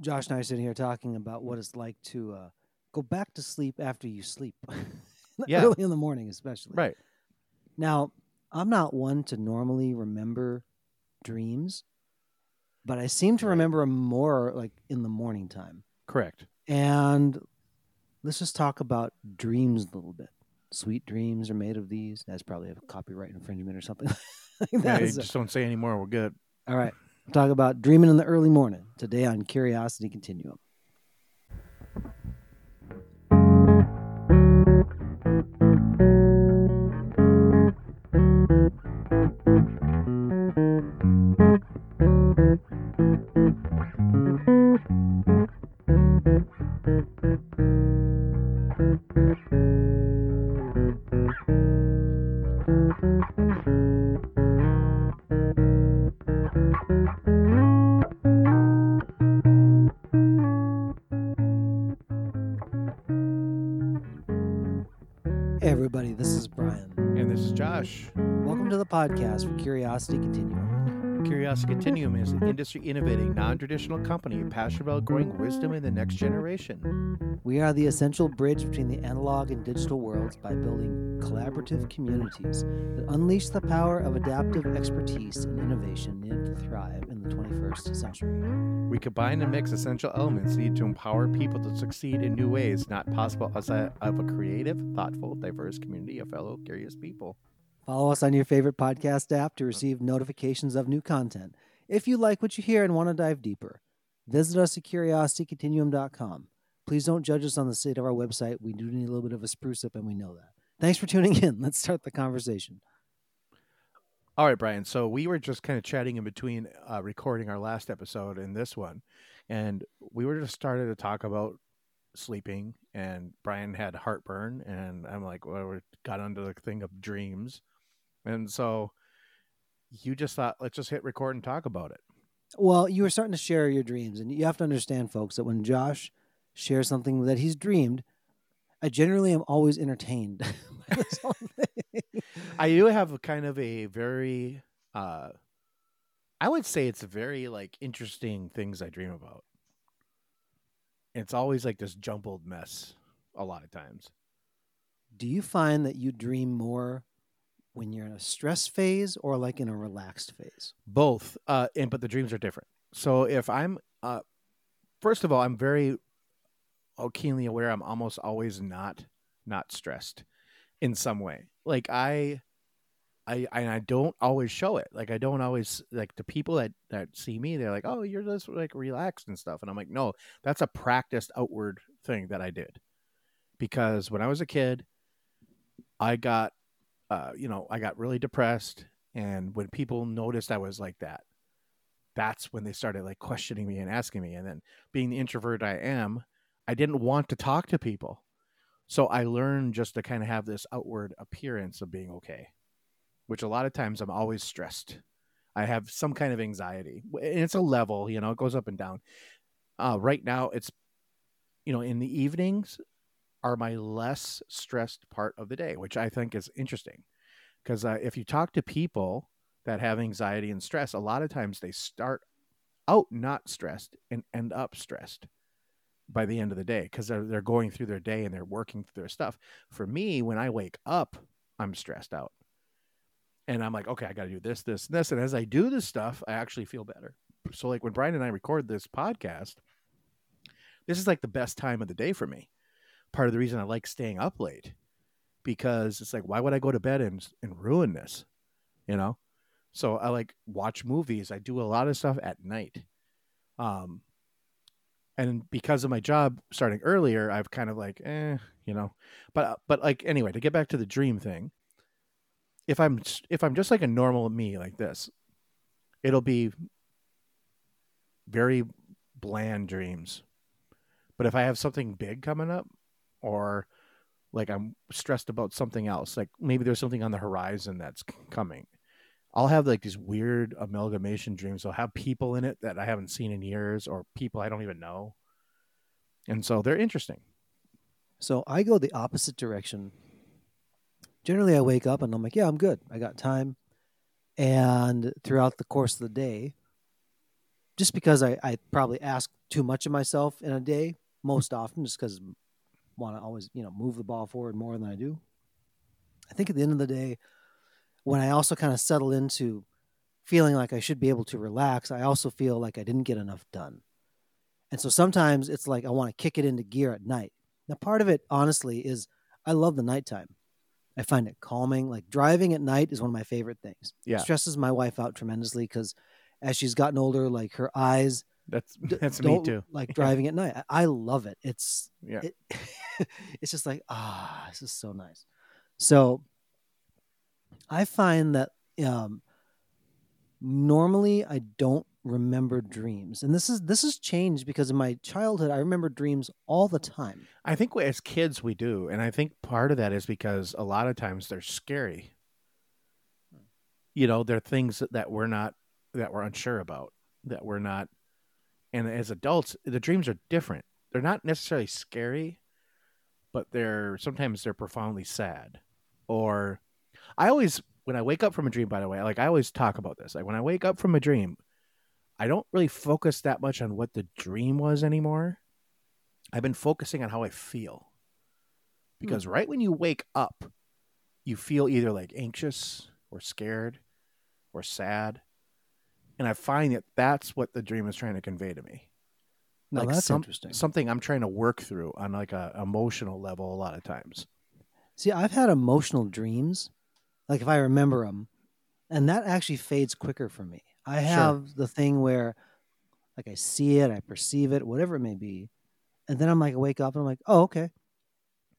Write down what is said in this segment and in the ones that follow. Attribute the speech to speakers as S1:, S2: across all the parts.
S1: Josh and I are sitting here talking about what it's like to uh, go back to sleep after you sleep.
S2: Yeah.
S1: Early in the morning, especially.
S2: Right.
S1: Now, I'm not one to normally remember dreams, but I seem to
S2: Right.
S1: remember 'em more like in the morning time.
S2: Correct.
S1: And let's just talk about dreams a little bit. Sweet dreams are made of these. That's probably a copyright infringement or something like
S2: Yeah,
S1: that. Is-
S2: just don't say anymore. We're good.
S1: All right. Talk about dreaming in the early morning today on Curiosity Continuum. Hey, everybody. This is Brian.
S2: And this is Josh.
S1: Welcome to the podcast for Curiosity Continuum.
S2: Curiosity Continuum is an industry innovating, non traditional company passionate about growing wisdom in the next generation.
S1: We are the essential bridge between the analog and digital worlds by building collaborative communities that unleash the power of adaptive expertise and innovation needed to thrive in the 21st century.
S2: We combine and mix essential elements needed to empower people to succeed in new ways not possible outside of a creative, thoughtful, diverse community of fellow curious people.
S1: Follow us on your favorite podcast app to receive notifications of new content. If you like what you hear and want to dive deeper, visit us at curiositycontinuum.com. Please don't judge us on the state of our website. We do need a little bit of a spruce up, and we know that. Thanks for tuning in. Let's start the conversation.
S2: All right, Brian. So we were just kind of chatting in between uh, recording our last episode and this one, and we were just started to talk about sleeping. And Brian had heartburn, and I'm like, well, we got onto the thing of dreams, and so you just thought, let's just hit record and talk about it.
S1: Well, you were starting to share your dreams, and you have to understand, folks, that when Josh shares something that he's dreamed, I generally am always entertained. by this whole thing.
S2: I do have a kind of a very, uh, I would say it's very like interesting things I dream about. It's always like this jumbled mess a lot of times.
S1: Do you find that you dream more when you're in a stress phase or like in a relaxed phase?
S2: both uh and but the dreams are different. So if i'm uh first of all i'm very oh, keenly aware i'm almost always not not stressed in some way. Like i i and i don't always show it. Like i don't always like the people that that see me they're like oh you're just like relaxed and stuff. And i'm like no that's a practiced outward thing that i did. Because when i was a kid i got uh you know i got really depressed and when people noticed I was like that, that's when they started like questioning me and asking me. And then being the introvert I am, I didn't want to talk to people. So I learned just to kind of have this outward appearance of being okay, which a lot of times I'm always stressed. I have some kind of anxiety. And it's a level, you know, it goes up and down. Uh, right now, it's, you know, in the evenings are my less stressed part of the day, which I think is interesting. Because uh, if you talk to people that have anxiety and stress a lot of times they start out not stressed and end up stressed by the end of the day because they're, they're going through their day and they're working through their stuff. For me when i wake up i'm stressed out. And i'm like okay i got to do this this and this and as i do this stuff i actually feel better. So like when brian and i record this podcast this is like the best time of the day for me part of the reason i like staying up late because it's like why would I go to bed and and ruin this, you know? So I like watch movies. I do a lot of stuff at night, um, and because of my job starting earlier, I've kind of like, eh, you know. But but like anyway, to get back to the dream thing, if I'm if I'm just like a normal me like this, it'll be very bland dreams. But if I have something big coming up, or like I'm stressed about something else, like maybe there's something on the horizon that's coming. I'll have like these weird amalgamation dreams. I'll have people in it that I haven't seen in years or people I don't even know. And so they're interesting.
S1: So I go the opposite direction. Generally, I wake up and I'm like, yeah, I'm good. I got time. And throughout the course of the day, just because I, I probably ask too much of myself in a day most often, just because want to always you know move the ball forward more than I do. I think at the end of the day, when I also kind of settle into feeling like I should be able to relax, I also feel like I didn't get enough done. And so sometimes it's like I want to kick it into gear at night. Now, part of it, honestly, is I love the nighttime. I find it calming. Like driving at night is one of my favorite things.
S2: Yeah.
S1: It stresses my wife out tremendously because as she's gotten older, like her eyes
S2: That's that's me too.
S1: like driving at night. I, I love it. It's
S2: Yeah.
S1: it, it's just like ah, this is so nice. So I find that um, normally I don't remember dreams, and this is this has changed because in my childhood I remember dreams all the time.
S2: I think as kids we do, and I think part of that is because a lot of times they're scary. You know, they're things that, that we're not that we're unsure about, that we're not. And as adults, the dreams are different. They're not necessarily scary, but they're sometimes they're profoundly sad. Or I always when I wake up from a dream, by the way, like I always talk about this. Like when I wake up from a dream, I don't really focus that much on what the dream was anymore. I've been focusing on how I feel. Hmm. Because right when you wake up, you feel either like anxious or scared or sad. And I find that that's what the dream is trying to convey to me.
S1: No,
S2: like
S1: that's
S2: some-
S1: interesting.
S2: Something I'm trying to work through on like a emotional level a lot of times.
S1: See, I've had emotional dreams, like if I remember them, and that actually fades quicker for me. I
S2: Sure.
S1: have the thing where, like, I see it, I perceive it, whatever it may be, and then I'm like, I wake up and I'm like, oh, okay,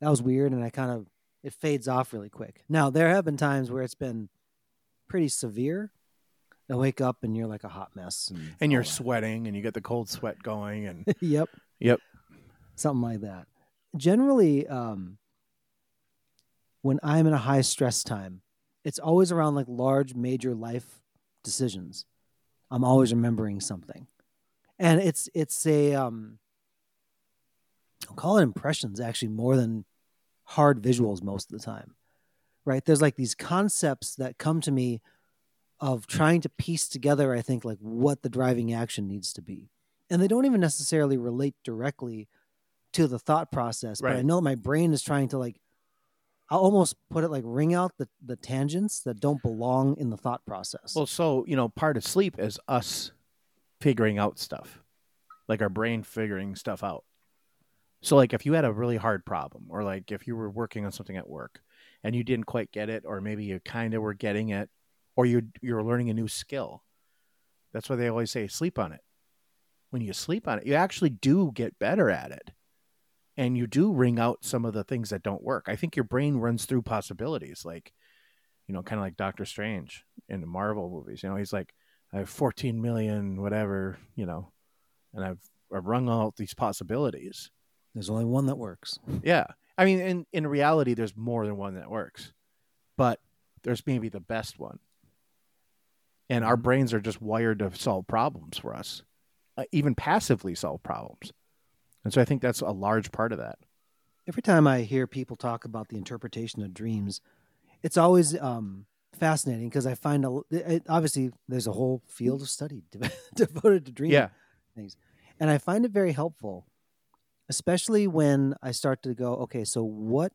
S1: that was weird, and I kind of it fades off really quick. Now there have been times where it's been pretty severe. I wake up and you're like a hot mess, and,
S2: And you're sweating and you get the cold sweat going and
S1: yep.
S2: Yep.
S1: Something like that. Generally, um, when I'm in a high stress time, it's always around like large, major life decisions. I'm always remembering something, and it's it's a um, I'll call it impressions actually more than hard visuals most of the time. Right? There's like these concepts that come to me of trying to piece together. I think like what the driving action needs to be and they don't even necessarily relate directly to the thought process but i know my brain is trying to like i'll almost put it like wring out the, the tangents that don't belong in the thought process
S2: Well, so you know, part of sleep is us figuring out stuff, like our brain figuring stuff out. So, like, if you had a really hard problem, or like if you were working on something at work and you didn't quite get it, or maybe you kind of were getting it, or you you're learning a new skill, that's why they always say sleep on it. When you sleep on it, you actually do get better at it, and you do wring out some of the things that don't work. I think your brain runs through possibilities, like you know, kind of like Doctor Strange in the Marvel movies. You know, he's like, I have 14 million, whatever, you know, and I've, I've wrung out these possibilities.
S1: there's only one that works
S2: Yeah. I mean, in, in reality, there's more than one that works, but there's maybe the best one. And our brains are just wired to solve problems for us, uh, even passively solve problems. And so I think that's a large part of that.
S1: every time i hear people talk about the interpretation of dreams it's always um, fascinating because i find a, it, obviously there's a whole field of study devoted to dreams
S2: Yeah.
S1: things. And I find it very helpful, especially when I start to go, okay, so what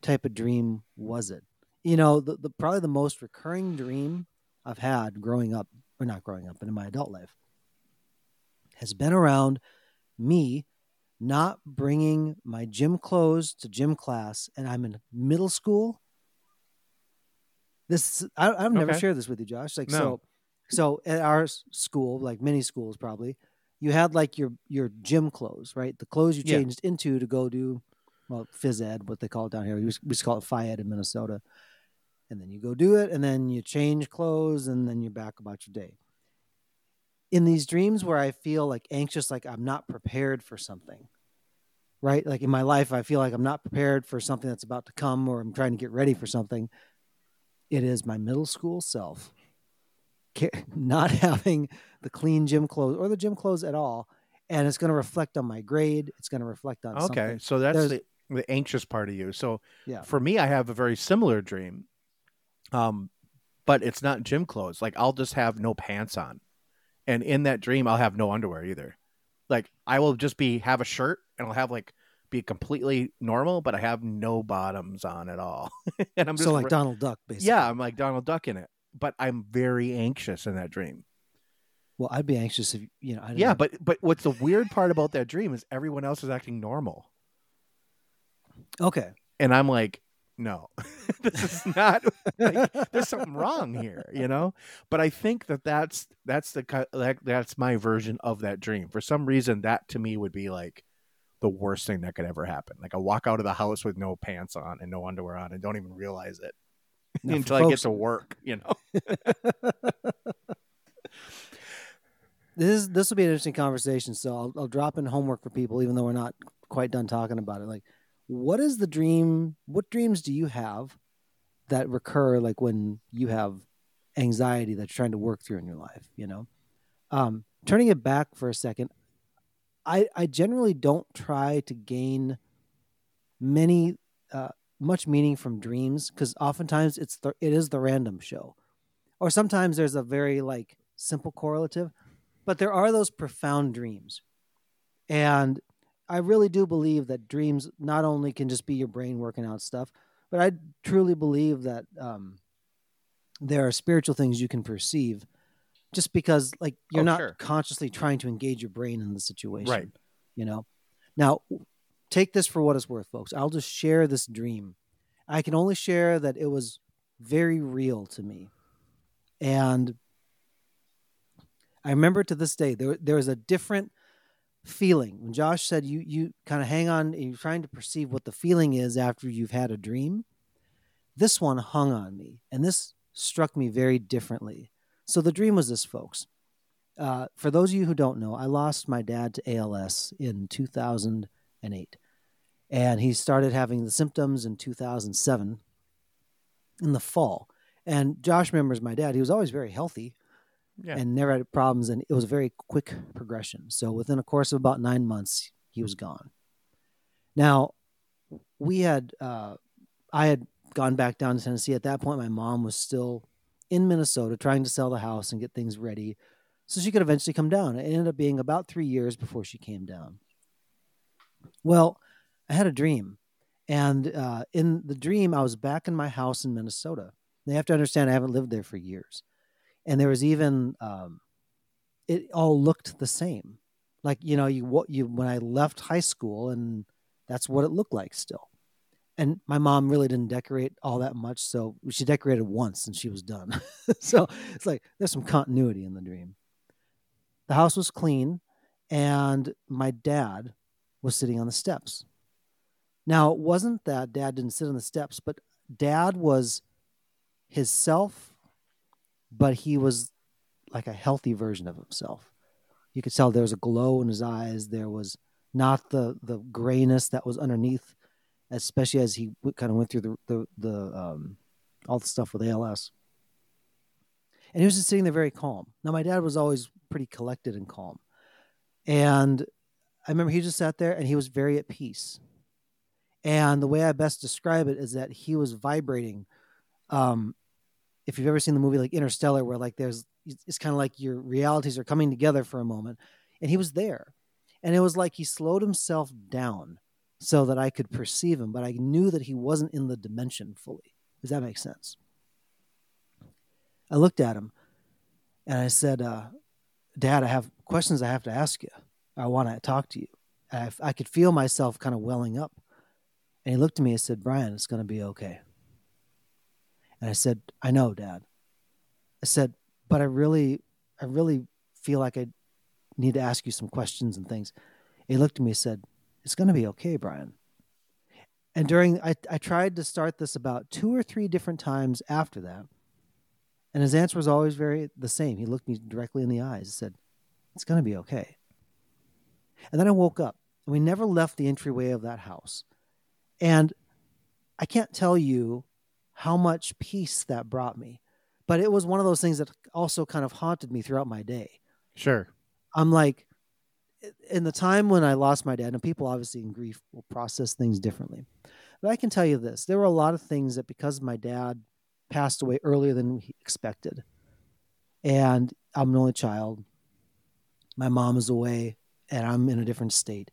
S1: type of dream was it? You know, the, the probably the most recurring dream I've had growing up, or not growing up, but in my adult life, has been around me not bringing my gym clothes to gym class, and I'm in middle school. This I, I've never
S2: Okay.
S1: shared this with you, Josh. Like
S2: No.
S1: so, so at our school, like many schools probably, you had like your your gym clothes, right? The clothes you
S2: Yeah.
S1: changed into to go do well phys ed, what they call it down here. We to call it phy ed in Minnesota. And then you go do it, and then you change clothes, and then you're back about your day. In these dreams where I feel like anxious, like I'm not prepared for something, right? Like in my life, I feel like I'm not prepared for something that's about to come, or I'm trying to get ready for something. It is my middle school self not having the clean gym clothes or the gym clothes at all, and it's going to reflect on my grade. It's going to reflect on
S2: Okay.
S1: something.
S2: So that's
S1: There's-
S2: the, the anxious part of you. So
S1: Yeah.
S2: for me, I have a very similar dream. Um, but it's not gym clothes. Like I'll just have no pants on and in that dream I'll have no underwear either. Like I will just be have a shirt and I'll have like be completely normal, but I have no bottoms on at all. and I'm just
S1: so like Donald Duck, basically.
S2: yeah, I'm like Donald Duck in it, but I'm very anxious in that dream.
S1: Well, I'd be anxious if you know. I
S2: Yeah,
S1: know.
S2: Yeah, but but what's the weird part about that dream is everyone else is acting normal,
S1: okay.
S2: and I'm like, no, this is not. Like, there's something wrong here, you know. But I think that that's that's the like that's my version of that dream. For some reason, that to me would be like the worst thing that could ever happen. Like I walk out of the house with no pants on and no underwear on, and don't even realize it
S1: Now,
S2: until I get to work. You know.
S1: This is this will be an interesting conversation. So I'll, I'll drop in homework for people, even though we're not quite done talking about it. Like, what is the dream? What dreams do you have that recur, like when you have anxiety that you're trying to work through in your life? You know, um, turning it back for a second, I I generally don't try to gain many uh, much meaning from dreams because oftentimes it's the it is the random show, or sometimes there's a very like simple correlative but there are those profound dreams and i really do believe that dreams not only can just be your brain working out stuff but i truly believe that um, there are spiritual things you can perceive just because like you're
S2: Oh,
S1: not
S2: sure.
S1: consciously trying to engage your brain in the situation
S2: Right.
S1: you know now take this for what it's worth folks i'll just share this dream i can only share that it was very real to me and I remember to this day there there was a different feeling when Josh said you you kind of hang on you're trying to perceive what the feeling is after you've had a dream. This one hung on me and this struck me very differently. So the dream was this, folks. Uh, for those of you who don't know, I lost my dad to ALS in 2008, and he started having the symptoms in 2007 in the fall. And Josh remembers my dad; he was always very healthy
S2: Yeah.
S1: and never had problems. And it was a very quick progression. So within a course of about nine months, he was gone. Now, we had, uh, I had gone back down to Tennessee. At that point, my mom was still in Minnesota trying to sell the house and get things ready so she could eventually come down. It ended up being about three years before she came down. Well, I had a dream. And uh, in the dream, I was back in my house in Minnesota. They have to understand I haven't lived there for years and there was even um, it all looked the same. Like you know you what you when i left high school and that's what it looked like still. And my mom really didn't decorate all that much. So she decorated once and she was done. So it's like there's some continuity in the dream. The house was clean and my dad was sitting on the steps. Now it wasn't that dad didn't sit on the steps but dad was his self but he was like a healthy version of himself. You could tell there was a glow in his eyes. There was not the the grayness that was underneath, especially as he kind of went through the the, the um, all the stuff with ALS. And he was just sitting there very calm. Now my dad was always pretty collected and calm, and I remember he just sat there and he was very at peace. And the way I best describe it is that he was vibrating um, if you've ever seen the movie like Interstellar, where like there's it's kind of like your realities are coming together for a moment, and he was there, and it was like he slowed himself down so that I could perceive him, but I knew that he wasn't in the dimension fully. Does that make sense? I looked at him, and I said, uh, "Dad, I have questions I have to ask you. I want to talk to you." I, I could feel myself kind of welling up, and he looked at me and said, "Brian, it's going to be okay." And I said, I know, Dad. I said, but I really, I really feel like I need to ask you some questions and things. He looked at me and said, It's going to be okay, Brian. And during, I, I tried to start this about two or three different times after that. And his answer was always very the same. He looked me directly in the eyes and said, It's going to be okay. And then I woke up and we never left the entryway of that house. And I can't tell you how much peace that brought me. But it was one of those things that also kind of haunted me throughout my day.
S2: Sure.
S1: I'm like, in the time when I lost my dad, and people obviously in grief will process things differently. But I can tell you this there were a lot of things that because my dad passed away earlier than we expected, and I'm an only child, my mom is away and I'm in a different state.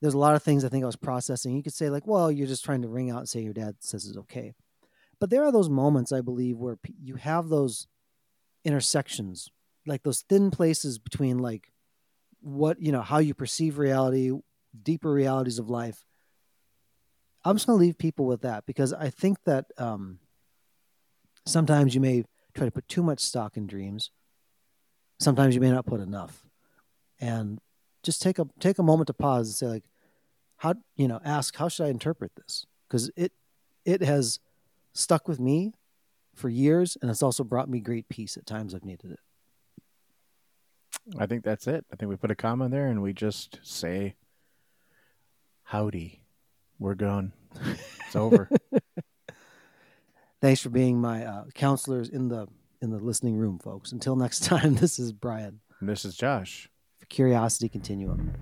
S1: There's a lot of things I think I was processing. You could say like, well, you're just trying to wring out and say your dad says it's okay. But there are those moments I believe where p- you have those intersections, like those thin places between like what, you know, how you perceive reality, deeper realities of life. I'm just going to leave people with that because I think that um, sometimes you may try to put too much stock in dreams. Sometimes you may not put enough. And just take a take a moment to pause and say like how you know ask how should I interpret this? Cuz it it has stuck with me for years and it's also brought me great peace at times I've needed it.
S2: I think that's it. I think we put a comma there and we just say howdy. We're gone. It's over.
S1: Thanks for being my uh, counselors in the in the listening room, folks. Until next time, this is Brian
S2: And this is Josh.
S1: for Curiosity Continuum.